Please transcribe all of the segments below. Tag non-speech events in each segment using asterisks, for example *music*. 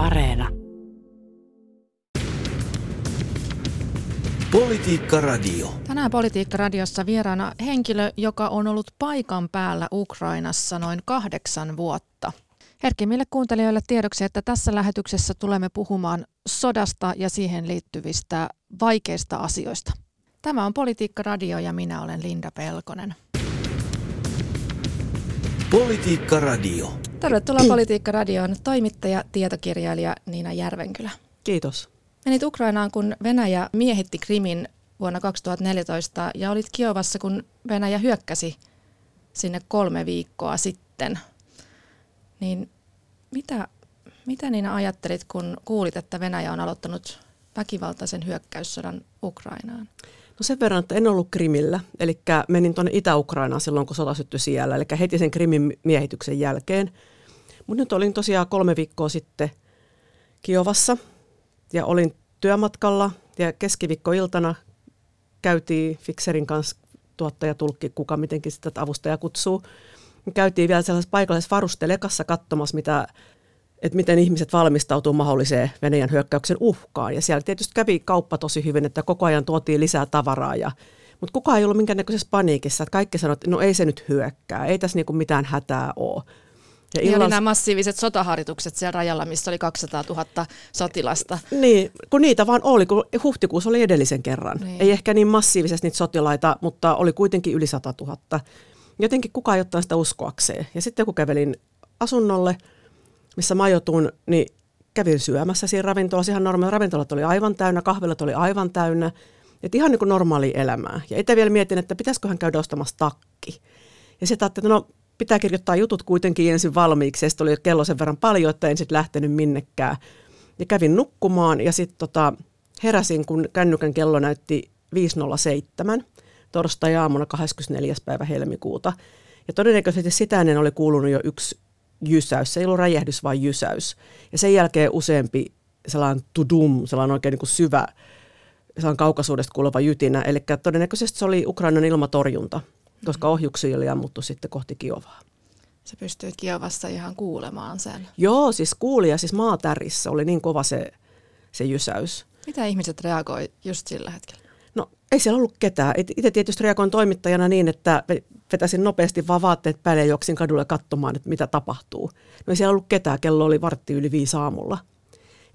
Areena. Politiikka Radio. Tänään Politiikka Radiossa vieraana henkilö, joka on ollut paikan päällä Ukrainassa noin kahdeksan vuotta. Herkimmille kuuntelijoille tiedoksi, että tässä lähetyksessä tulemme puhumaan sodasta ja siihen liittyvistä vaikeista asioista. Tämä on Politiikka Radio ja minä olen Linda Pelkonen. Politiikka Radio. Tervetuloa *clears throat* Politiikka Radioon toimittaja, tietokirjailija Niina Järvenkylä. Kiitos. Menit Ukrainaan, kun Venäjä miehitti Krimin vuonna 2014 ja olit Kiovassa, kun Venäjä hyökkäsi sinne kolme viikkoa sitten. Niin mitä, mitä Niina ajattelit, kun kuulit, että Venäjä on aloittanut väkivaltaisen hyökkäyssodan Ukrainaan? No sen verran, että en ollut Krimillä, eli menin tuonne Itä-Ukrainaan silloin, kun sota syttyi siellä, eli heti sen Krimin miehityksen jälkeen. Mutta nyt olin tosiaan kolme viikkoa sitten Kiovassa ja olin työmatkalla ja keskiviikkoiltana käytiin Fixerin kanssa tuottaja, tulkki, kuka mitenkin sitä avustaja kutsuu. Käytiin vielä sellaisessa paikallisessa varustelekassa katsomassa, mitä että miten ihmiset valmistautuu mahdolliseen Venäjän hyökkäyksen uhkaan. Ja siellä tietysti kävi kauppa tosi hyvin, että koko ajan tuotiin lisää tavaraa. Ja, mutta kukaan ei ollut minkäännäköisessä paniikissa. Että kaikki sanoivat, että no ei se nyt hyökkää, ei tässä niinku mitään hätää ole. Ja illalla... oli nämä massiiviset sotaharjoitukset siellä rajalla, missä oli 200 000 sotilasta. Niin, kun niitä vaan oli, kun huhtikuussa oli edellisen kerran. Niin. Ei ehkä niin massiivisesti niitä sotilaita, mutta oli kuitenkin yli 100 000. Jotenkin kukaan ei ottanut sitä uskoakseen. Ja sitten kun kävelin asunnolle – missä majoitun, niin kävin syömässä siinä ravintolassa ihan normaali. Ravintolat oli aivan täynnä, kahvilat oli aivan täynnä. Että ihan niin kuin normaali elämää. Ja itse vielä mietin, että pitäisiköhän käydä ostamassa takki. Ja sitten ajattelin, että no pitää kirjoittaa jutut kuitenkin ensin valmiiksi. Ja oli kello sen verran paljon, että en sitten lähtenyt minnekään. Ja kävin nukkumaan ja sitten tota, heräsin, kun kännykän kello näytti 5.07 torstai-aamuna 24. päivä helmikuuta. Ja todennäköisesti sitä ennen oli kuulunut jo yksi jysäys. Se ei ollut räjähdys, vaan jysäys. Ja sen jälkeen useampi sellainen tudum, sellainen oikein niin kuin syvä, sellainen kaukaisuudesta kuuluva jytinä. Eli todennäköisesti se oli Ukrainan ilmatorjunta, koska mm-hmm. ohjuksia oli ammuttu sitten kohti Kiovaa. Se pystyy Kiovassa ihan kuulemaan sen. Joo, siis kuuli ja siis maatärissä oli niin kova se, se jysäys. Mitä ihmiset reagoi just sillä hetkellä? No ei siellä ollut ketään. Itse tietysti reagoin toimittajana niin, että vetäisin nopeasti vaan vaatteet päälle ja juoksin kadulle katsomaan, että mitä tapahtuu. No ei siellä ollut ketään, kello oli vartti yli viisi aamulla.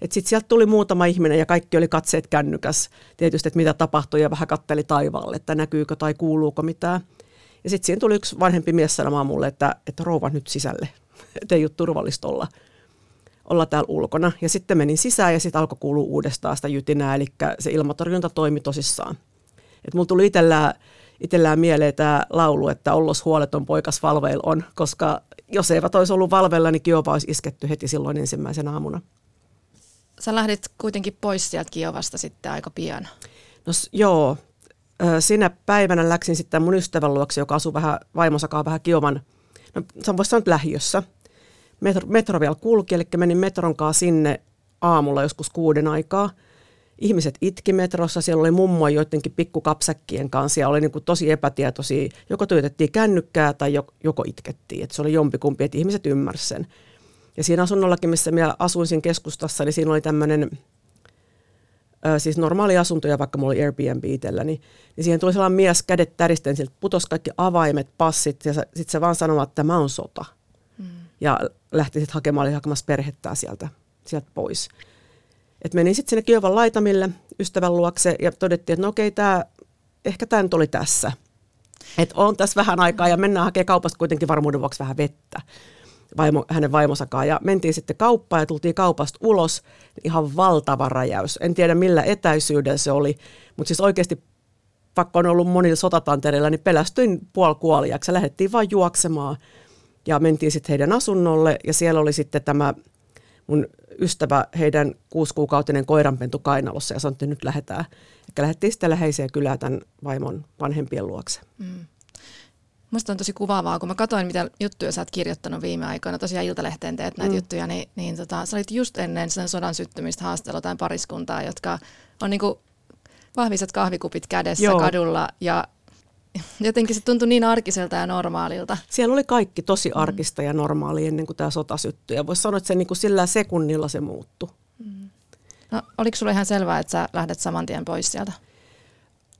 Sitten sieltä tuli muutama ihminen ja kaikki oli katseet kännykäs tietysti, että mitä tapahtui ja vähän katteli taivaalle, että näkyykö tai kuuluuko mitään. Ja sitten siinä tuli yksi vanhempi mies sanomaan mulle, että, että rouva nyt sisälle, *laughs* että ei ole turvallista olla, olla täällä ulkona. Ja sitten menin sisään ja sitten alkoi kuulua uudestaan sitä jytinää, eli se ilmatorjunta toimi tosissaan. Et mulla tuli itsellään itsellään mieleen tämä laulu, että ollos huoleton poikas valveil on, koska jos eivät olisi ollut valveilla, niin Kiova olisi isketty heti silloin ensimmäisen aamuna. Sä lähdit kuitenkin pois sieltä Kiovasta sitten aika pian. No joo, sinä päivänä läksin sitten mun ystävän luokse, joka asuu vähän vaimosakaan vähän Kiovan, no voisi sanoa lähiössä. Metro, metro vielä kulki, eli menin metron kanssa sinne aamulla joskus kuuden aikaa – ihmiset itki metrossa, siellä oli mummoja joidenkin pikkukapsäkkien kanssa ja oli niin kuin tosi epätietoisia. Joko työtettiin kännykkää tai joko itkettiin, että se oli jompikumpi, että ihmiset ymmärsivät sen. Ja siinä asunnollakin, missä minä asuin siinä keskustassa, niin siinä oli tämmöinen, siis normaali asunto, ja vaikka mulla oli Airbnb itselläni, niin siihen tuli sellainen mies kädet täristen, sieltä putosi kaikki avaimet, passit, ja sitten se vaan sanoi, että tämä on sota. Mm. Ja lähti sitten hakemaan, oli hakemassa perhettä sieltä, sieltä pois. Et menin sitten sinne Kiovan laitamille ystävän luokse ja todettiin, että no okei, tää, ehkä tämä nyt oli tässä. Että on tässä vähän aikaa ja mennään hakemaan kaupasta kuitenkin varmuuden vuoksi vähän vettä vaimo, hänen vaimosakaan. Ja mentiin sitten kauppaan ja tultiin kaupasta ulos. Ihan valtava räjäys. En tiedä millä etäisyydellä se oli, mutta siis oikeasti vaikka on ollut monilla sotatantereilla, niin pelästyin puolikuoliaksi. Lähdettiin vain juoksemaan ja mentiin sitten heidän asunnolle ja siellä oli sitten tämä mun ystävä heidän kuusikuukautinen koiranpentu kainalossa ja sanoi, että nyt lähdetään. Eli lähdettiin sitten läheiseen kylään tämän vaimon vanhempien luokse. Mm. Musta on tosi kuvaavaa, kun mä katsoin, mitä juttuja sä oot kirjoittanut viime aikoina. Tosiaan Iltalehteen teet näitä mm. juttuja, niin, niin tota, sä olit just ennen sen sodan syttymistä haastella tai pariskuntaa, jotka on niinku vahviset kahvikupit kädessä Joo. kadulla ja jotenkin se tuntui niin arkiselta ja normaalilta. Siellä oli kaikki tosi arkista ja normaalia ennen kuin tämä sota syttyi. Ja voisi sanoa, että se niin kuin sillä sekunnilla se muuttui. No, oliko sulle ihan selvää, että sä lähdet saman tien pois sieltä?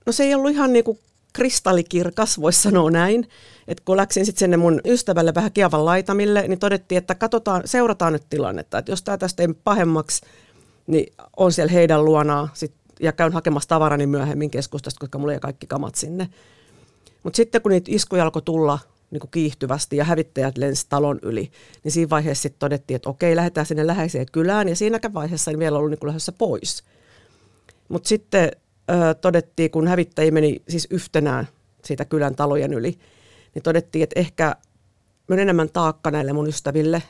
No se ei ollut ihan niin kuin kristallikirkas, voisi sanoa näin. Että kun läksin sitten sinne mun ystävälle vähän Kievan laitamille, niin todettiin, että katsotaan, seurataan nyt tilannetta. Että jos tämä tästä ei pahemmaksi, niin on siellä heidän luonaan sit, ja käyn hakemassa tavarani myöhemmin keskustasta, koska mulla ei kaikki kamat sinne. Mutta sitten kun niitä iskuja alkoi tulla niin kuin kiihtyvästi ja hävittäjät lensi talon yli, niin siinä vaiheessa sitten todettiin, että okei, lähdetään sinne läheiseen kylään ja siinäkään vaiheessa en vielä ollut niin kuin lähdössä pois. Mutta sitten ö, todettiin, kun hävittäjä meni siis yhtenään siitä kylän talojen yli, niin todettiin, että ehkä on enemmän taakka näille mun ystäville,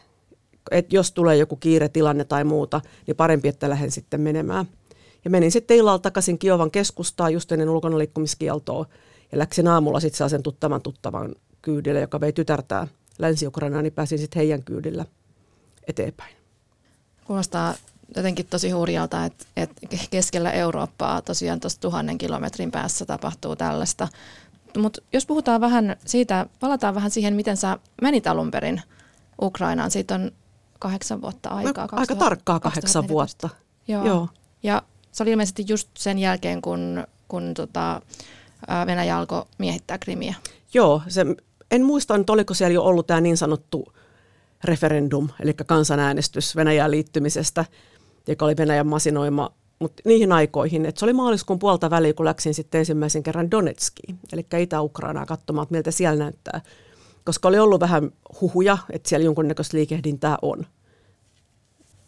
että jos tulee joku kiiretilanne tai muuta, niin parempi, että lähden sitten menemään. Ja menin sitten illalla takaisin Kiovan keskustaan just ennen ulkona liikkumiskieltoa ja läksin aamulla sitten sellaisen tuttavan tuttavan kyydille, joka vei tytärtää Länsi-Ukrainaan, niin pääsin sitten heidän kyydillä eteenpäin. Kuulostaa jotenkin tosi hurjalta, että, että keskellä Eurooppaa tosiaan tuossa tuhannen kilometrin päässä tapahtuu tällaista. Mutta jos puhutaan vähän siitä, palataan vähän siihen, miten sä menit alun perin Ukrainaan. Siitä on kahdeksan vuotta aikaa. No, 2000, aika tarkkaa kahdeksan 2014. vuotta. Joo. Joo. Ja se oli ilmeisesti just sen jälkeen, kun, kun tota, Venäjä alkoi miehittää Krimiä. Joo, se, en muista nyt oliko siellä jo ollut tämä niin sanottu referendum, eli kansanäänestys Venäjään liittymisestä, joka oli Venäjän masinoima, mutta niihin aikoihin, että se oli maaliskuun puolta väliä, kun läksin sitten ensimmäisen kerran Donetskiin, eli Itä-Ukrainaa katsomaan, että miltä siellä näyttää. Koska oli ollut vähän huhuja, että siellä jonkunnäköistä liikehdintää on.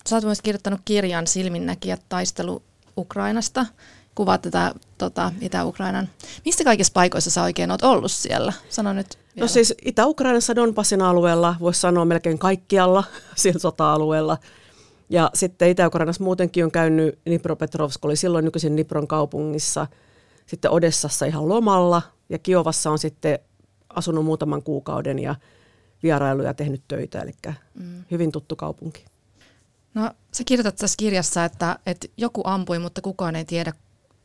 Sä oot myös kirjoittanut kirjan Silminnäkijät taistelu Ukrainasta kuvaat tätä tota, Itä-Ukrainan. Mistä kaikissa paikoissa sä oikein oot ollut siellä? Sano nyt no vielä. No siis Itä-Ukrainassa Donbassin alueella, voisi sanoa melkein kaikkialla *laughs* sillä sota-alueella. Ja sitten Itä-Ukrainassa muutenkin on käynyt Dnipropetrovsk, oli silloin nykyisin Dnipron kaupungissa. Sitten Odessassa ihan lomalla ja Kiovassa on sitten asunut muutaman kuukauden ja vierailuja tehnyt töitä, eli mm. hyvin tuttu kaupunki. No sä kirjoitat tässä kirjassa, että, että joku ampui, mutta kukaan ei tiedä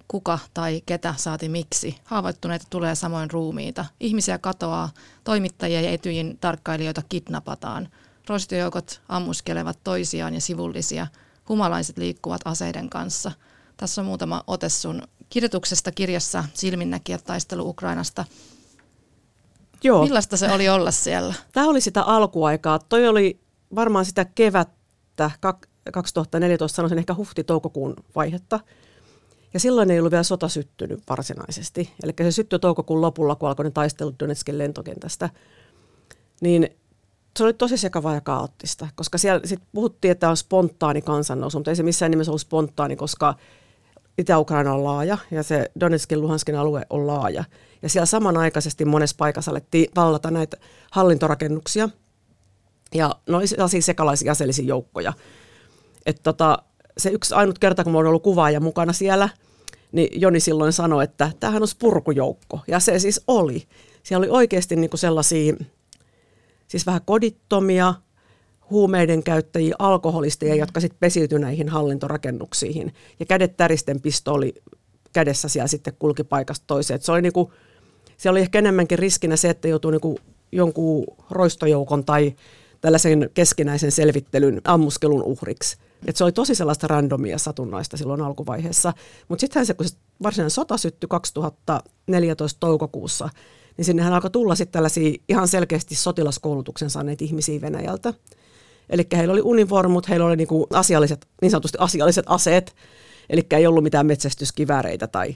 kuka tai ketä saati miksi. Haavoittuneita tulee samoin ruumiita. Ihmisiä katoaa, toimittajia ja etyjin tarkkailijoita kidnapataan. Rositiojoukot ammuskelevat toisiaan ja sivullisia. Humalaiset liikkuvat aseiden kanssa. Tässä on muutama ote sun kirjoituksesta kirjassa Silminnäkijät taistelu Ukrainasta. Joo. Millaista se oli olla siellä? Tämä oli sitä alkuaikaa. Toi oli varmaan sitä kevättä 2014, sanoisin ehkä huhti-toukokuun vaihetta – ja silloin ei ollut vielä sota syttynyt varsinaisesti. Eli se syttyi toukokuun lopulla, kun alkoi ne taistelut Donetskin lentokentästä. Niin se oli tosi sekavaa ja kaoottista, koska siellä sit puhuttiin, että on spontaani kansannousu, mutta ei se missään nimessä ollut spontaani, koska Itä-Ukraina on laaja ja se Donetskin Luhanskin alue on laaja. Ja siellä samanaikaisesti monessa paikassa alettiin vallata näitä hallintorakennuksia. Ja ne oli sellaisia sekalaisia aseellisia joukkoja. Että tota, se yksi ainut kerta, kun mä olen ollut kuvaaja mukana siellä, niin Joni silloin sanoi, että tämähän on purkujoukko. Ja se siis oli. Siellä oli oikeasti niin kuin sellaisia, siis vähän kodittomia, huumeiden käyttäjiä, alkoholisteja, jotka sitten pesiytyi näihin hallintorakennuksiin. Ja kädet täristen pistooli kädessä siellä sitten kulki paikasta toiseen. Et se oli niinku, siellä oli ehkä enemmänkin riskinä se, että joutuu niinku jonkun roistojoukon tai tällaisen keskinäisen selvittelyn ammuskelun uhriksi. Et se oli tosi sellaista randomia satunnaista silloin alkuvaiheessa. Mutta sittenhän se, kun se varsinainen sota syttyi 2014 toukokuussa, niin sinnehän alkoi tulla sitten tällaisia ihan selkeästi sotilaskoulutuksen saaneita ihmisiä Venäjältä. Eli heillä oli uniformut, heillä oli niinku asialliset, niin sanotusti asialliset aseet, eli ei ollut mitään metsästyskivääreitä tai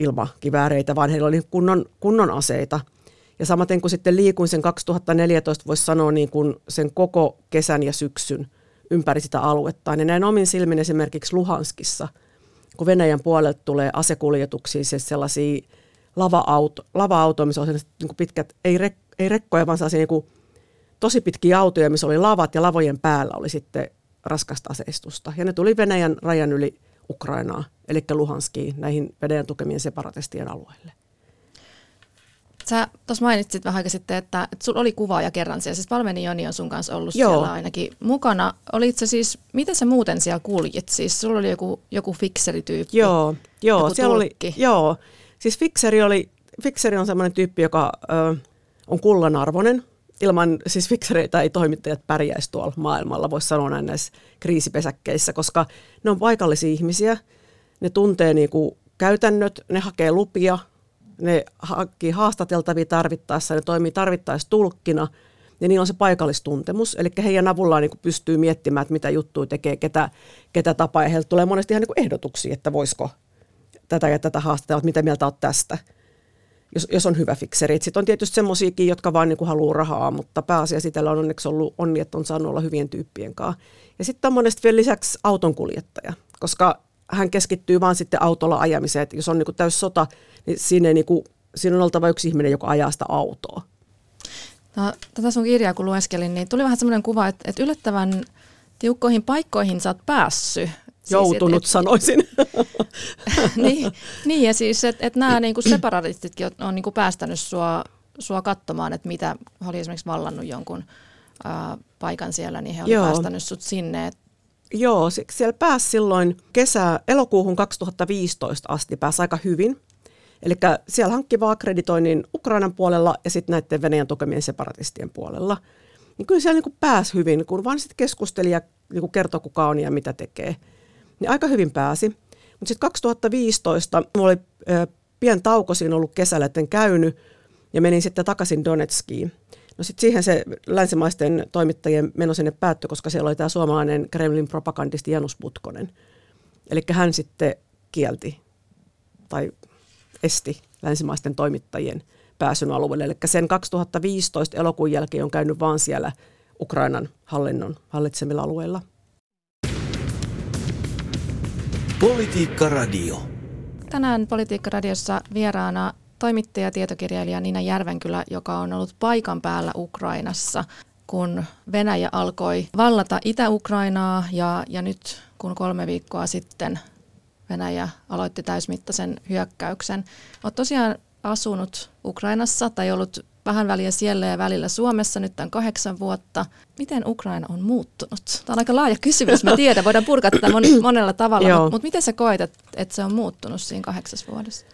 ilmakivääreitä, vaan heillä oli kunnon, kunnon aseita. Ja samaten kuin sitten liikuin sen 2014, voisi sanoa niin kuin sen koko kesän ja syksyn – ympäri sitä aluetta. Ja näin omin silmin esimerkiksi Luhanskissa, kun Venäjän puolelta tulee asekuljetuksia, siis sellaisia lava-auto, lava-autoja, missä on niin pitkät, ei, rek, ei rekkoja, vaan sellaisia niin tosi pitkiä autoja, missä oli lavat ja lavojen päällä oli sitten raskasta aseistusta. Ja ne tuli Venäjän rajan yli Ukrainaa, eli Luhanskiin, näihin Venäjän tukemien separatistien alueille. Sä tuossa mainitsit vähän aika sitten, että, että sulla oli kuvaaja kerran siellä. Siis Palmeni Joni on sun kanssa ollut Joo. siellä ainakin mukana. Olit se siis, miten sä muuten siellä kuljit? Siis sulla oli joku, joku fikserityyppi. Joo, joo, siellä oli, joo. Siis fikseri oli fikseri on sellainen tyyppi, joka ö, on kullanarvoinen. Ilman siis fiksereitä ei toimittajat pärjäisi tuolla maailmalla, voisi sanoa näin näissä kriisipesäkkeissä, koska ne on paikallisia ihmisiä, ne tuntee niin kuin käytännöt, ne hakee lupia, ne hankkii haastateltavia tarvittaessa, ne toimii tarvittaessa tulkkina, ja niillä on se paikallistuntemus. Eli heidän avullaan niin pystyy miettimään, että mitä juttuja tekee, ketä, ketä tapaa, ja heiltä tulee monesti ihan niin ehdotuksia, että voisiko tätä ja tätä haastatella, että mitä mieltä olet tästä, jos, jos on hyvä fikseri. Sitten on tietysti semmoisiakin, jotka vaan niin haluaa rahaa, mutta pääasia itsellä on onneksi ollut onni, että on saanut olla hyvien tyyppien kanssa. Ja sitten on monesti vielä lisäksi autonkuljettaja, koska hän keskittyy vaan sitten autolla ajamiseen. Että jos on niin täys sota, niin siinä, ei niin kuin, siinä on oltava yksi ihminen, joka ajaa sitä autoa. No, tätä sun kirjaa kun lueskelin, niin tuli vähän semmoinen kuva, että, että yllättävän tiukkoihin paikkoihin sä oot päässyt. Siis, Joutunut et, et, sanoisin. *laughs* niin, niin, ja siis, että et nämä niinku separatistitkin on, on niinku päästänyt sua, sua katsomaan, että mitä oli esimerkiksi vallannut jonkun ää, paikan siellä, niin he olivat päästänyt sut sinne. Et, Joo, siellä pääsi silloin kesä, elokuuhun 2015 asti pääsi aika hyvin. Eli siellä hankki vaan akkreditoinnin Ukrainan puolella ja sitten näiden Venäjän tukemien separatistien puolella. Niin kyllä siellä niin pääsi hyvin, kun vaan sitten keskusteli ja niin kertoi kuka on ja mitä tekee. Niin aika hyvin pääsi. Mutta sitten 2015 mulla oli pien tauko siinä ollut kesällä, etten käynyt ja menin sitten takaisin Donetskiin. No sitten siihen se länsimaisten toimittajien meno sinne päättyi, koska siellä oli tämä suomalainen Kremlin propagandisti Janus Butkonen. Eli hän sitten kielti tai esti länsimaisten toimittajien pääsyn alueelle. Eli sen 2015 elokuun jälkeen on käynyt vaan siellä Ukrainan hallinnon hallitsemilla alueilla. Politiikka Radio. Tänään Politiikka Radiossa vieraana toimittaja ja tietokirjailija Nina Järvenkylä, joka on ollut paikan päällä Ukrainassa, kun Venäjä alkoi vallata Itä-Ukrainaa ja, ja nyt kun kolme viikkoa sitten Venäjä aloitti täysmittaisen hyökkäyksen. Olet tosiaan asunut Ukrainassa tai ollut vähän väliä siellä ja välillä Suomessa nyt tämän kahdeksan vuotta. Miten Ukraina on muuttunut? Tämä on aika laaja kysymys, mä tiedän, voidaan purkaa tätä monella tavalla, mutta, mutta miten sä koet, että se on muuttunut siinä kahdeksassa vuodessa?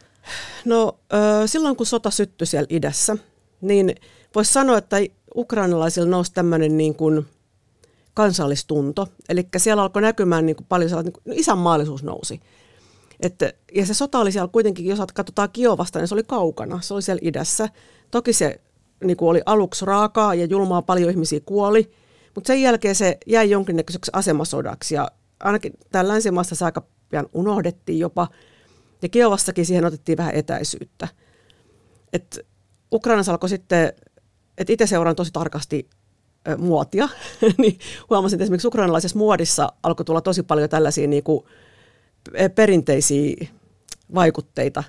No silloin kun sota syttyi siellä idässä, niin voisi sanoa, että ukrainalaisilla nousi tämmöinen niin kuin kansallistunto. Eli siellä alkoi näkymään niin kuin paljon sellainen, niin kuin, no isänmaallisuus nousi. Että, ja se sota oli siellä kuitenkin, jos katsotaan Kiovasta, niin se oli kaukana, se oli siellä idässä. Toki se niin kuin oli aluksi raakaa ja julmaa, paljon ihmisiä kuoli, mutta sen jälkeen se jäi jonkinnäköiseksi asemasodaksi ja ainakin täällä länsimaassa se aika pian unohdettiin jopa – ja Kiovassakin siihen otettiin vähän etäisyyttä. Et Ukrainassa alkoi sitten, että itse seuraan tosi tarkasti ö, muotia, *laughs* niin huomasin, että esimerkiksi ukrainalaisessa muodissa alkoi tulla tosi paljon tällaisia niin kuin, perinteisiä vaikutteita.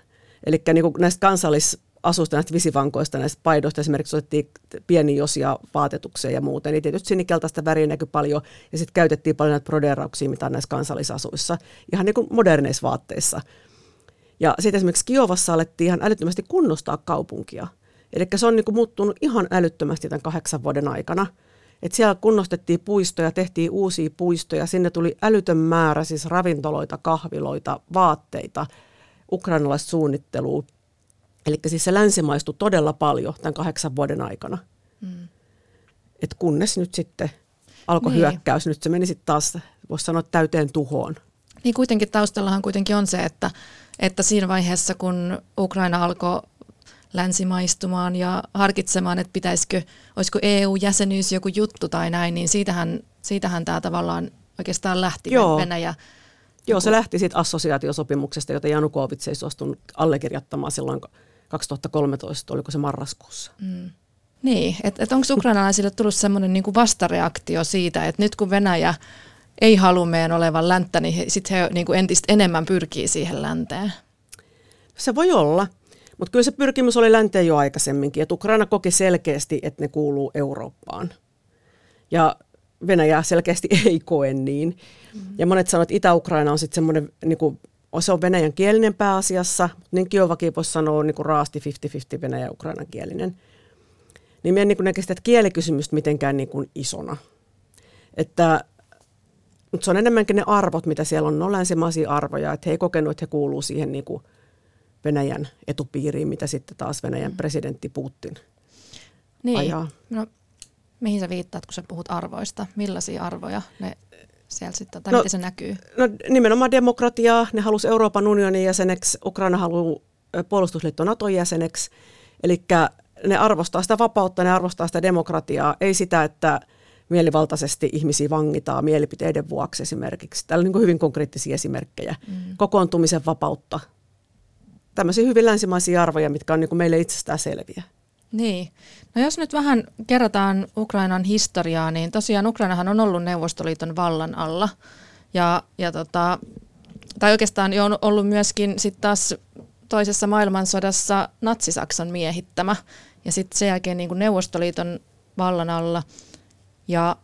Eli niin kuin näistä kansallisasuista, näistä visivankoista, näistä paidoista esimerkiksi otettiin pieni osia vaatetukseen ja muuten. Niin tietysti sinikeltaista väriä näkyi paljon ja sitten käytettiin paljon näitä proderauksia, mitä on näissä kansallisasuissa, ihan niin kuin moderneissa vaatteissa. Ja sitten esimerkiksi Kiovassa alettiin ihan älyttömästi kunnostaa kaupunkia. Eli se on niin kuin muuttunut ihan älyttömästi tämän kahdeksan vuoden aikana. Et siellä kunnostettiin puistoja, tehtiin uusia puistoja, sinne tuli älytön määrä siis ravintoloita, kahviloita, vaatteita, ukrainalaista suunnittelua. Eli siis se länsimaistui todella paljon tämän kahdeksan vuoden aikana. Mm. Et kunnes nyt sitten alkoi niin. hyökkäys, nyt se meni sitten taas, voisi sanoa, täyteen tuhoon. Niin kuitenkin taustallahan kuitenkin on se, että että siinä vaiheessa, kun Ukraina alkoi länsimaistumaan ja harkitsemaan, että pitäisikö, olisiko EU-jäsenyys joku juttu tai näin, niin siitähän, siitähän tämä tavallaan oikeastaan lähti Joo. Venäjä. Joo, se lähti siitä assosiaatiosopimuksesta, jota Janukovic ei suostunut allekirjoittamaan silloin 2013, oliko se marraskuussa. Mm. Niin, että et onko ukrainalaisille tullut semmoinen niinku vastareaktio siitä, että nyt kun Venäjä ei halua meidän olevan länttä, niin sitten he niin kuin entistä enemmän pyrkii siihen länteen. Se voi olla, mutta kyllä se pyrkimys oli länteen jo aikaisemminkin, että Ukraina koki selkeästi, että ne kuuluu Eurooppaan. Ja Venäjä selkeästi *laughs* ei koe niin. Mm-hmm. Ja monet sanovat, että Itä-Ukraina on sitten semmoinen, niin kuin, se on venäjän kielinen pääasiassa, mutta niin Kiovakin voisi sanoa niin kuin raasti 50-50 venäjä ja ukrainan kielinen. Niin minä en niin näkisi sitä kielikysymystä mitenkään niin kuin isona. Että mutta se on enemmänkin ne arvot, mitä siellä on. Ne on länsimaisia arvoja, että he ei kokenut, että he kuuluu siihen niin kuin Venäjän etupiiriin, mitä sitten taas Venäjän presidentti Putin Niin. ajaa. No, mihin sä viittaat, kun sä puhut arvoista? Millaisia arvoja ne siellä sitten, tai No, miten se näkyy? No nimenomaan demokratiaa. Ne halusi Euroopan unionin jäseneksi, Ukraina haluaa puolustusliitto Naton jäseneksi. Eli ne arvostaa sitä vapautta, ne arvostaa sitä demokratiaa, ei sitä, että mielivaltaisesti ihmisiä vangitaan mielipiteiden vuoksi esimerkiksi. Täällä on niin kuin hyvin konkreettisia esimerkkejä. Mm. Kokoontumisen vapautta. Tämmöisiä hyvin länsimaisia arvoja, mitkä on niin kuin meille itsestään selviä. Niin. No jos nyt vähän kerrataan Ukrainan historiaa, niin tosiaan Ukrainahan on ollut Neuvostoliiton vallan alla. Ja, ja tota, tai oikeastaan on ollut myöskin sitten taas toisessa maailmansodassa Natsi-Saksan miehittämä. Ja sitten sen jälkeen niin kuin Neuvostoliiton vallan alla. Ja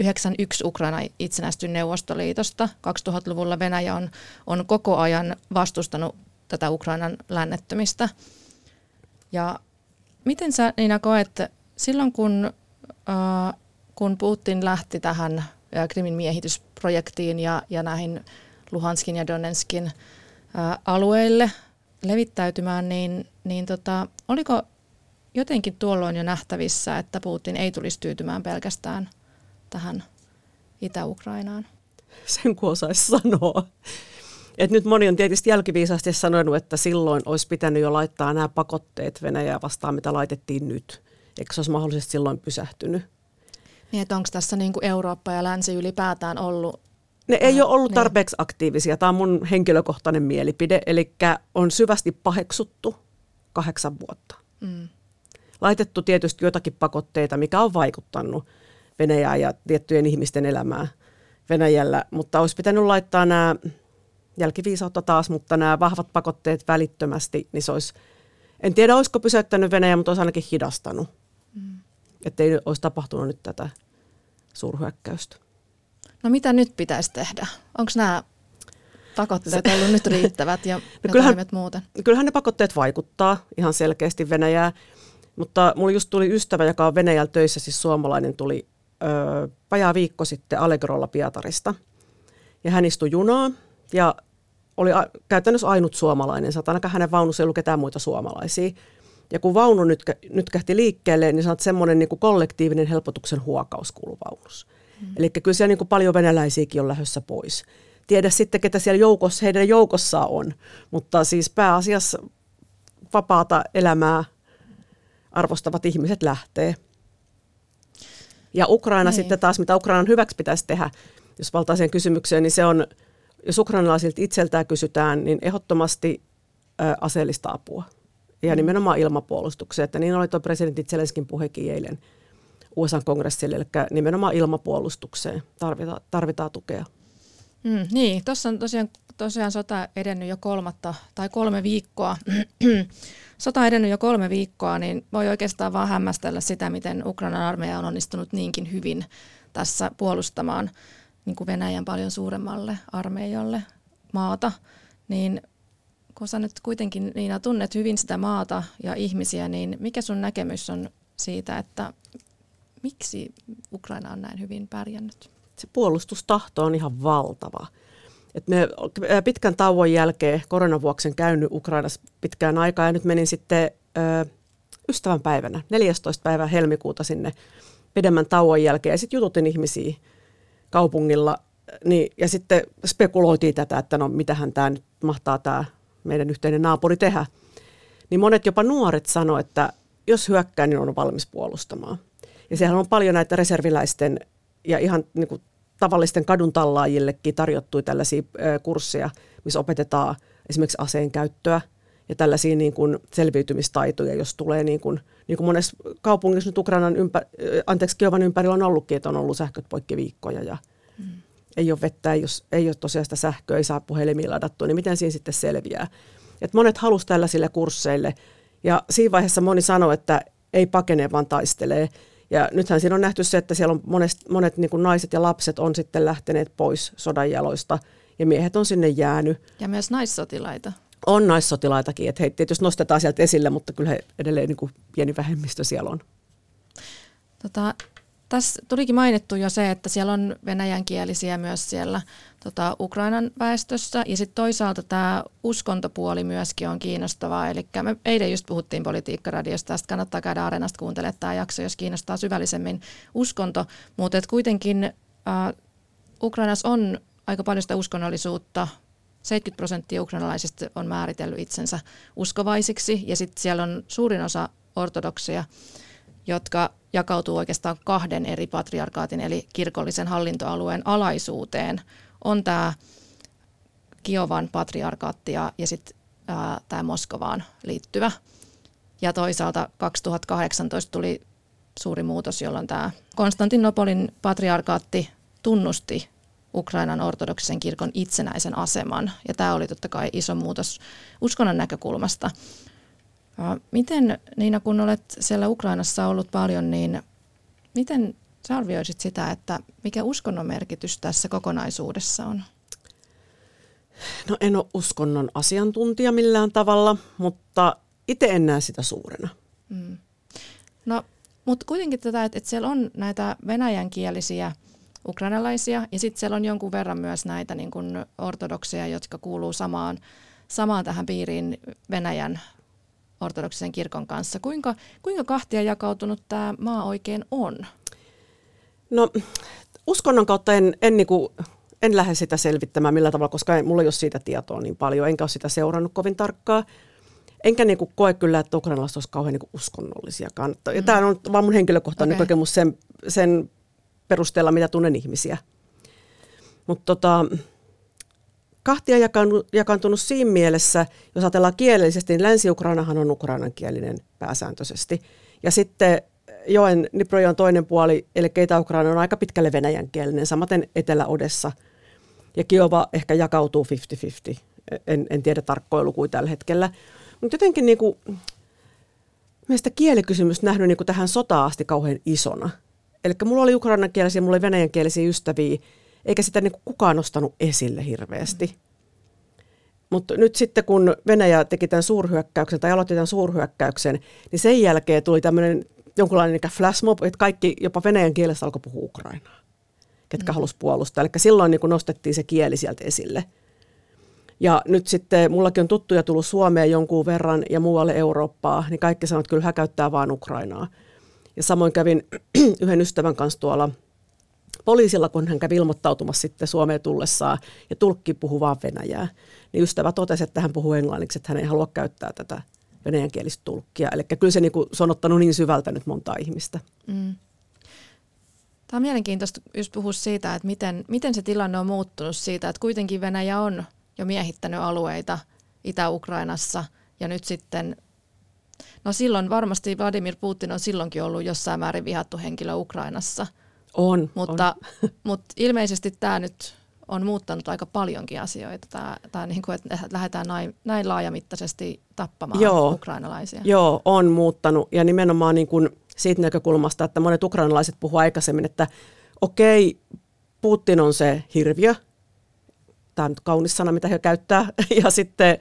91 Ukraina itsenäistyi Neuvostoliitosta. 2000-luvulla Venäjä on, on koko ajan vastustanut tätä Ukrainan lännettymistä. Ja miten sä Niina koet, silloin kun, äh, kun Putin lähti tähän äh, Krimin miehitysprojektiin ja, ja näihin Luhanskin ja Donetskin äh, alueille levittäytymään, niin, niin tota, oliko jotenkin tuolloin jo nähtävissä, että Putin ei tulisi tyytymään pelkästään tähän Itä-Ukrainaan? Sen kun osaisi sanoa. Et nyt moni on tietysti jälkiviisaasti sanonut, että silloin olisi pitänyt jo laittaa nämä pakotteet Venäjää vastaan, mitä laitettiin nyt. Eikö se olisi mahdollisesti silloin pysähtynyt? Niin, että onko tässä niin kuin Eurooppa ja länsi ylipäätään ollut Ne ei ole ollut niin. tarpeeksi aktiivisia. Tämä on mun henkilökohtainen mielipide. Eli on syvästi paheksuttu kahdeksan vuotta. Mm. Laitettu tietysti jotakin pakotteita, mikä on vaikuttanut Venäjään ja tiettyjen ihmisten elämään Venäjällä. Mutta olisi pitänyt laittaa nämä, jälkiviisautta taas, mutta nämä vahvat pakotteet välittömästi, niin se olisi, en tiedä olisiko pysäyttänyt Venäjä, mutta olisi ainakin hidastanut. Mm. Että ei olisi tapahtunut nyt tätä suurhyökkäystä. No mitä nyt pitäisi tehdä? Onko nämä pakotteet ollut nyt riittävät ja, ja *laughs* kyllähän- muuten? Kyllähän ne pakotteet vaikuttaa ihan selkeästi Venäjää, mutta mulla just tuli ystävä, joka on Venäjällä töissä, siis suomalainen, tuli ö, vajaa viikko sitten Allegrolla Pietarista. Ja hän istui junaa ja oli a, käytännössä ainut suomalainen, sä ainakaan hänen vaunussa ei ollut ketään muita suomalaisia. Ja kun vaunu nyt, nyt kähti liikkeelle, niin saat semmoinen niin kollektiivinen helpotuksen huokaus kuuluu vaunussa. Mm. Eli kyllä siellä niin kuin paljon venäläisiäkin on lähdössä pois. Tiedä sitten, ketä siellä joukossa, heidän joukossaan on, mutta siis pääasiassa vapaata elämää arvostavat ihmiset lähtee. Ja Ukraina Niin. sitten taas, mitä Ukrainan hyväksi pitäisi tehdä, jos valtaiseen kysymykseen, niin se on, jos ukrainalaisilta itseltään kysytään, niin ehdottomasti ö, aseellista apua. Ja nimenomaan ilmapuolustukseen, että niin oli tuo presidentti Zelenskin puhekin eilen USA-kongressille, eli nimenomaan ilmapuolustukseen tarvitaan, tarvitaan tukea. Mm, niin, tuossa on tosiaan, tosiaan sota edennyt jo kolmatta tai kolme viikkoa. *clears throat* sota edennyt jo kolme viikkoa, niin voi oikeastaan vaan hämmästellä sitä, miten Ukrainan armeija on onnistunut niinkin hyvin tässä puolustamaan niin kuin Venäjän paljon suuremmalle armeijalle maata. Niin kun sä nyt kuitenkin Niina tunnet hyvin sitä maata ja ihmisiä, niin mikä sun näkemys on siitä, että miksi Ukraina on näin hyvin pärjännyt? Se puolustustahto on ihan valtava. Et me pitkän tauon jälkeen koronan vuoksi en käynyt Ukrainassa pitkään aikaa ja nyt menin sitten ö, ystävänpäivänä, 14. päivä helmikuuta sinne pidemmän tauon jälkeen ja sitten jututin ihmisiä kaupungilla niin, ja sitten spekuloitiin tätä, että no mitähän tämä nyt mahtaa tämä meidän yhteinen naapuri tehdä. Niin monet jopa nuoret sanoi, että jos hyökkää, niin on valmis puolustamaan. Ja siellä on paljon näitä reserviläisten ja ihan niin kuin tavallisten kadun tallaajillekin tarjottui tällaisia kursseja, missä opetetaan esimerkiksi aseen käyttöä ja tällaisia niin kuin selviytymistaitoja, jos tulee niin kuin, niin kuin monessa kaupungissa nyt Ukrainan ympä, anteeksi, Kiovan ympärillä on ollutkin, että on ollut sähköt poikki viikkoja ja mm. ei ole vettä, ei ole, ei ole tosiaan sitä sähköä, ei saa puhelimia ladattua, niin miten siinä sitten selviää. Et monet halusivat tällaisille kursseille ja siinä vaiheessa moni sanoi, että ei pakene, vaan taistelee. Ja nythän siinä on nähty se, että siellä on monet, monet niin kuin naiset ja lapset on sitten lähteneet pois sodan jaloista ja miehet on sinne jäänyt. Ja myös naissotilaita. On naissotilaitakin, että heitä tietysti nostetaan sieltä esille, mutta kyllä he edelleen niin kuin pieni vähemmistö siellä on. Tota, tässä tulikin mainittu jo se, että siellä on venäjänkielisiä myös siellä tota, Ukrainan väestössä. Ja sitten toisaalta tämä uskontopuoli myöskin on kiinnostavaa. Eli me eilen just puhuttiin politiikkaradiosta, tästä kannattaa käydä Areenasta kuuntelemaan tämä jakso, jos kiinnostaa syvällisemmin uskonto. Mutta kuitenkin äh, Ukrainassa on aika paljon sitä uskonnollisuutta. 70 prosenttia ukrainalaisista on määritellyt itsensä uskovaisiksi ja sitten siellä on suurin osa ortodokseja, jotka jakautuu oikeastaan kahden eri patriarkaatin eli kirkollisen hallintoalueen alaisuuteen. On tämä Kiovan patriarkaatti ja, ja sitten tämä Moskovaan liittyvä. Ja toisaalta 2018 tuli suuri muutos, jolloin tämä Konstantinopolin patriarkaatti tunnusti Ukrainan ortodoksisen kirkon itsenäisen aseman. Ja tämä oli totta kai iso muutos uskonnon näkökulmasta. Miten Niina, kun olet siellä Ukrainassa ollut paljon, niin miten sä arvioisit sitä, että mikä uskonnon merkitys tässä kokonaisuudessa on? No en ole uskonnon asiantuntija millään tavalla, mutta itse en näe sitä suurena. Mm. No, mutta kuitenkin tätä, että, että siellä on näitä venäjänkielisiä ukrainalaisia ja sitten siellä on jonkun verran myös näitä niin kuin ortodokseja, jotka kuuluu samaan, samaan tähän piiriin Venäjän ortodoksisen kirkon kanssa. Kuinka, kuinka kahtia jakautunut tämä maa oikein on? No uskonnon kautta en, en, niin kuin, en lähde sitä selvittämään millä tavalla, koska en, mulla ei ole siitä tietoa niin paljon, enkä ole sitä seurannut kovin tarkkaan. Enkä niin kuin koe kyllä, että ukrainalaiset olisivat kauhean niin kuin uskonnollisiakaan. Mm. Ja tämä on vaan mun henkilökohtainen okay. kokemus sen, sen perusteella, mitä tunnen ihmisiä. Mutta tota, kahtia jakantunut siinä mielessä, jos ajatellaan kielellisesti, niin Länsi-Ukrainahan on ukrainankielinen pääsääntöisesti. Ja sitten joen Niprojon toinen puoli, eli Keitä-Ukraina on aika pitkälle venäjänkielinen, samaten Etelä-Odessa. Ja Kiova ehkä jakautuu 50-50. En, en tiedä tarkkoja lukuja tällä hetkellä. Mutta jotenkin niin kuin, mielestä kielikysymys nähnyt niin kuin tähän sotaan asti kauhean isona. Eli mulla oli ukrainankielisiä, mulla oli venäjänkielisiä ystäviä, eikä sitä niin kuin kukaan nostanut esille hirveästi. Mutta nyt sitten kun Venäjä teki tämän suurhyökkäyksen tai aloitti tämän suurhyökkäyksen, niin sen jälkeen tuli tämmöinen jonkunlainen flash mob, että kaikki jopa venäjän kielessä alkoi puhua Ukrainaa, ketkä mm. halusivat puolustaa. Eli silloin niin nostettiin se kieli sieltä esille. Ja nyt sitten mullakin on tuttuja tullut Suomeen jonkun verran ja muualle Eurooppaa, niin kaikki sanovat, että kyllä häkäyttää vaan Ukrainaa. Ja samoin kävin *clears throat* yhden ystävän kanssa tuolla poliisilla, kun hän kävi ilmoittautumassa sitten Suomeen tullessaan ja tulkki puhuu vaan venäjää. Niin ystävä totesi, että hän puhuu englanniksi, että hän ei halua käyttää tätä venäjänkielistä tulkkia. Eli kyllä se, niin kuin, se on ottanut niin syvältä nyt monta ihmistä. Mm. Tämä on mielenkiintoista just puhua siitä, että miten, miten se tilanne on muuttunut siitä, että kuitenkin Venäjä on jo miehittänyt alueita Itä-Ukrainassa ja nyt sitten, no silloin varmasti Vladimir Putin on silloinkin ollut jossain määrin vihattu henkilö Ukrainassa. On. Mutta, on. *laughs* mutta ilmeisesti tämä nyt on muuttanut aika paljonkin asioita. Tämä, tämä niin kuin, että lähdetään näin, näin laajamittaisesti tappamaan Joo. ukrainalaisia. Joo, on muuttanut ja nimenomaan niin kuin siitä näkökulmasta, että monet ukrainalaiset puhuivat aikaisemmin, että okei, Putin on se hirviö, tämä on nyt kaunis sana, mitä he käyttää, *laughs* ja sitten,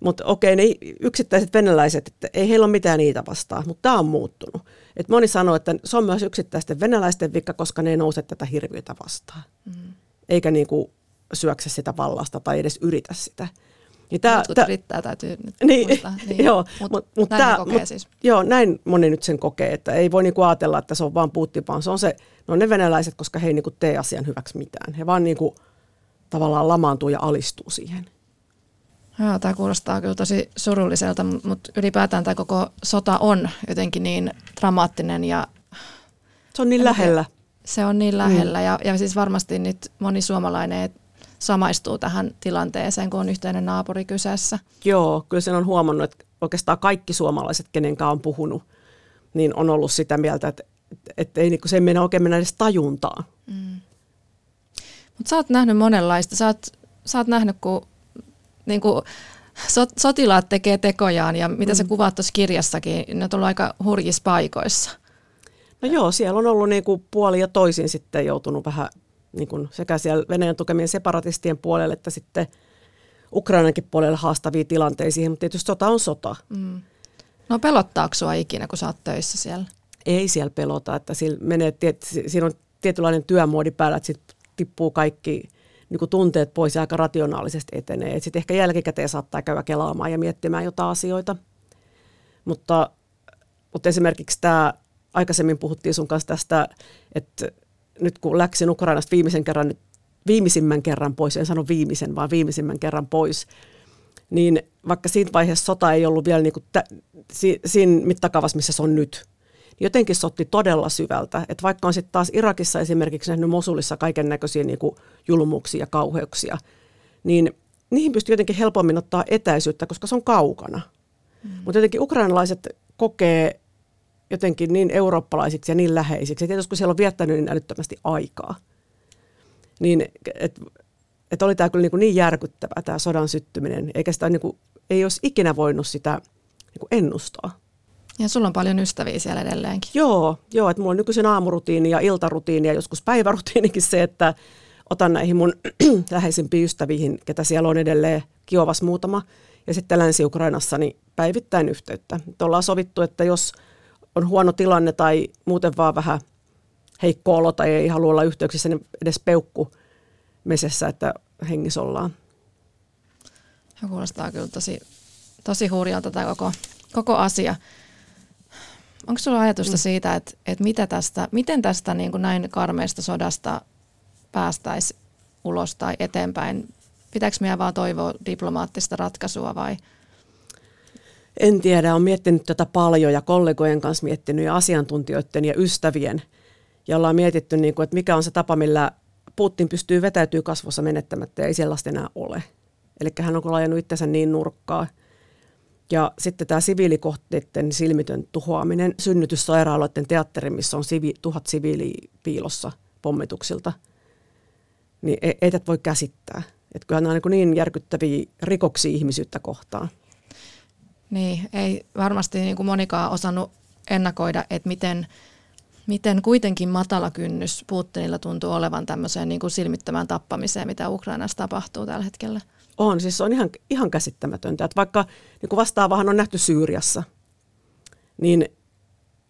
mutta okei, ne yksittäiset venäläiset, että ei heillä ole mitään niitä vastaan, mutta tämä on muuttunut. Et moni sanoo, että se on myös yksittäisten venäläisten vika, koska ne ei nouse tätä hirviötä vastaan. Mm eikä niin kuin syökse sitä vallasta tai edes yritä sitä. Niin tää, tää, yrittää, täytyy nyt niin, muistaa. *laughs* Niin, joo, mut, mut, mut näin tää, kokee mut, siis. Joo, näin moni nyt sen kokee, että ei voi niinku ajatella, että se on vaan Putin, vaan se on se, no ne venäläiset, koska he ei niinku tee asian hyväksi mitään. He vaan niinku tavallaan lamaantuu ja alistuu siihen. Joo, tämä kuulostaa kyllä tosi surulliselta, mutta ylipäätään tämä koko sota on jotenkin niin dramaattinen ja... Se on niin lähellä. Se on niin lähellä mm. ja, ja siis varmasti nyt moni suomalainen samaistuu tähän tilanteeseen, kun on yhteinen naapuri kyseessä. Joo, kyllä sen on huomannut, että oikeastaan kaikki suomalaiset, kenen on puhunut, niin on ollut sitä mieltä, että, että ei, niin se ei mennä oikein mennä edes tajuntaan. Mm. Mutta sä oot nähnyt monenlaista. Sä oot, sä oot nähnyt, kun niin kuin, sot, sotilaat tekee tekojaan ja mitä mm. sä kuvaat tuossa kirjassakin, ne on ollut aika hurjissa paikoissa. No joo, siellä on ollut niin kuin puoli ja toisin sitten joutunut vähän niin kuin sekä siellä Venäjän tukemien separatistien puolelle että sitten Ukrainankin puolelle haastavia tilanteisiin, mutta tietysti sota on sota. Mm. No pelottaako sinua ikinä, kun sä oot töissä siellä? Ei siellä pelota, että siinä, menee, siinä on tietynlainen työmuodi päällä, että sitten tippuu kaikki niin kuin tunteet pois ja aika rationaalisesti etenee. Sitten ehkä jälkikäteen saattaa käydä kelaamaan ja miettimään jotain asioita. Mutta, mutta esimerkiksi tämä, aikaisemmin puhuttiin sun kanssa tästä, että nyt kun läksin Ukrainasta viimeisen kerran, viimeisimmän kerran pois, en sano viimeisen, vaan viimeisimmän kerran pois, niin vaikka siinä vaiheessa sota ei ollut vielä niin kuin tä, si, siinä mittakaavassa, missä se on nyt, jotenkin sotti todella syvältä. Että vaikka on sitten taas Irakissa esimerkiksi nähnyt Mosulissa kaiken näköisiä niin julmuuksia ja kauheuksia, niin niihin pystyy jotenkin helpommin ottaa etäisyyttä, koska se on kaukana. Mm. Mutta jotenkin ukrainalaiset kokee jotenkin niin eurooppalaisiksi ja niin läheisiksi, että kun siellä on viettänyt niin älyttömästi aikaa, niin että et oli tämä kyllä niin, niin järkyttävä tämä sodan syttyminen, eikä sitä niin kuin, ei olisi ikinä voinut sitä niin kuin ennustaa. Ja sulla on paljon ystäviä siellä edelleenkin. Joo, joo että mulla on nykyisin aamurutiini ja iltarutiini ja joskus päivärutiinikin se, että otan näihin mun *clears throat* läheisimpiin ystäviin, ketä siellä on edelleen Kiovas muutama, ja sitten Länsi-Ukrainassa niin päivittäin yhteyttä. Et ollaan sovittu, että jos on huono tilanne tai muuten vaan vähän heikko olo tai ei halua olla yhteyksissä, niin edes peukku mesessä, että hengissä ollaan. Ja kuulostaa kyllä tosi, tosi hurjalta tämä koko, koko asia. Onko sulla ajatusta mm. siitä, että, että mitä tästä, miten tästä niin kuin näin karmeista sodasta päästäisiin ulos tai eteenpäin? Pitääkö meidän vaan toivoa diplomaattista ratkaisua vai? En tiedä, olen miettinyt tätä paljon ja kollegojen kanssa miettinyt ja asiantuntijoiden ja ystävien. Ja ollaan mietitty, niin kuin, että mikä on se tapa, millä Putin pystyy vetäytyy kasvossa menettämättä ja ei sellaista enää ole. Eli hän on lajannut itsensä niin nurkkaa. Ja sitten tämä siviilikohteiden silmitön tuhoaminen, synnytyssairaaloiden teatteri, missä on sivi, tuhat siviilipiilossa pommituksilta, niin ei, ei tätä voi käsittää. Että kyllähän nämä on niin, niin järkyttäviä rikoksia ihmisyyttä kohtaan. Niin, ei varmasti niin kuin monikaan osannut ennakoida, että miten, miten kuitenkin matala kynnys Putinilla tuntuu olevan tämmöiseen niin kuin silmittömään tappamiseen, mitä Ukrainassa tapahtuu tällä hetkellä. On, siis se on ihan, ihan käsittämätöntä. Että vaikka niin kuin vastaavahan on nähty Syyriassa, niin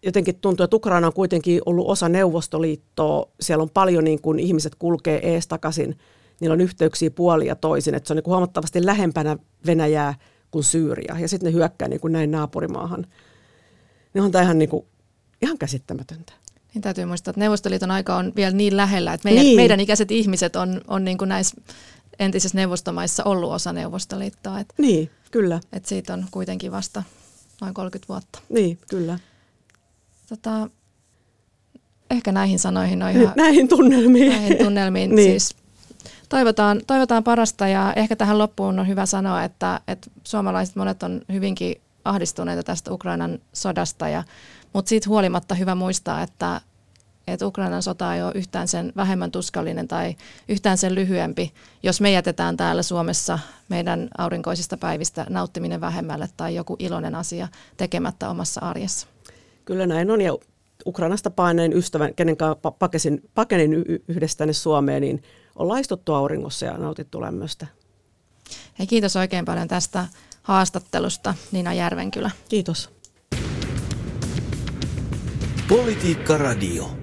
jotenkin tuntuu, että Ukraina on kuitenkin ollut osa Neuvostoliittoa. Siellä on paljon niin kuin ihmiset kulkee ees takaisin. Niillä on yhteyksiä puolia ja toisin. Että se on niin kuin huomattavasti lähempänä Venäjää kuin Syyria. Ja sitten ne hyökkää niin kuin näin naapurimaahan. Niin on tämä ihan, niin kuin, ihan käsittämätöntä. Niin täytyy muistaa, että Neuvostoliiton aika on vielä niin lähellä, että meidän, niin. meidän ikäiset ihmiset on, on niin kuin näissä entisissä neuvostomaissa ollut osa Neuvostoliittoa. Et, niin, kyllä. Et siitä on kuitenkin vasta noin 30 vuotta. Niin, kyllä. Tota, ehkä näihin sanoihin on ihan... Näihin tunnelmiin. Näihin tunnelmiin *laughs* niin. siis toivotaan, toivotaan parasta ja ehkä tähän loppuun on hyvä sanoa, että, että suomalaiset monet on hyvinkin ahdistuneita tästä Ukrainan sodasta, ja, mutta siitä huolimatta hyvä muistaa, että, että Ukrainan sota ei ole yhtään sen vähemmän tuskallinen tai yhtään sen lyhyempi, jos me jätetään täällä Suomessa meidän aurinkoisista päivistä nauttiminen vähemmälle tai joku iloinen asia tekemättä omassa arjessa. Kyllä näin on ja Ukrainasta paineen ystävän, kenen kanssa pakesin, pakenin yhdessä tänne Suomeen, niin ollaan istuttu auringossa ja nautittu lämmöstä. Hei, kiitos oikein paljon tästä haastattelusta, Nina Järvenkylä. Kiitos. Politiikka Radio.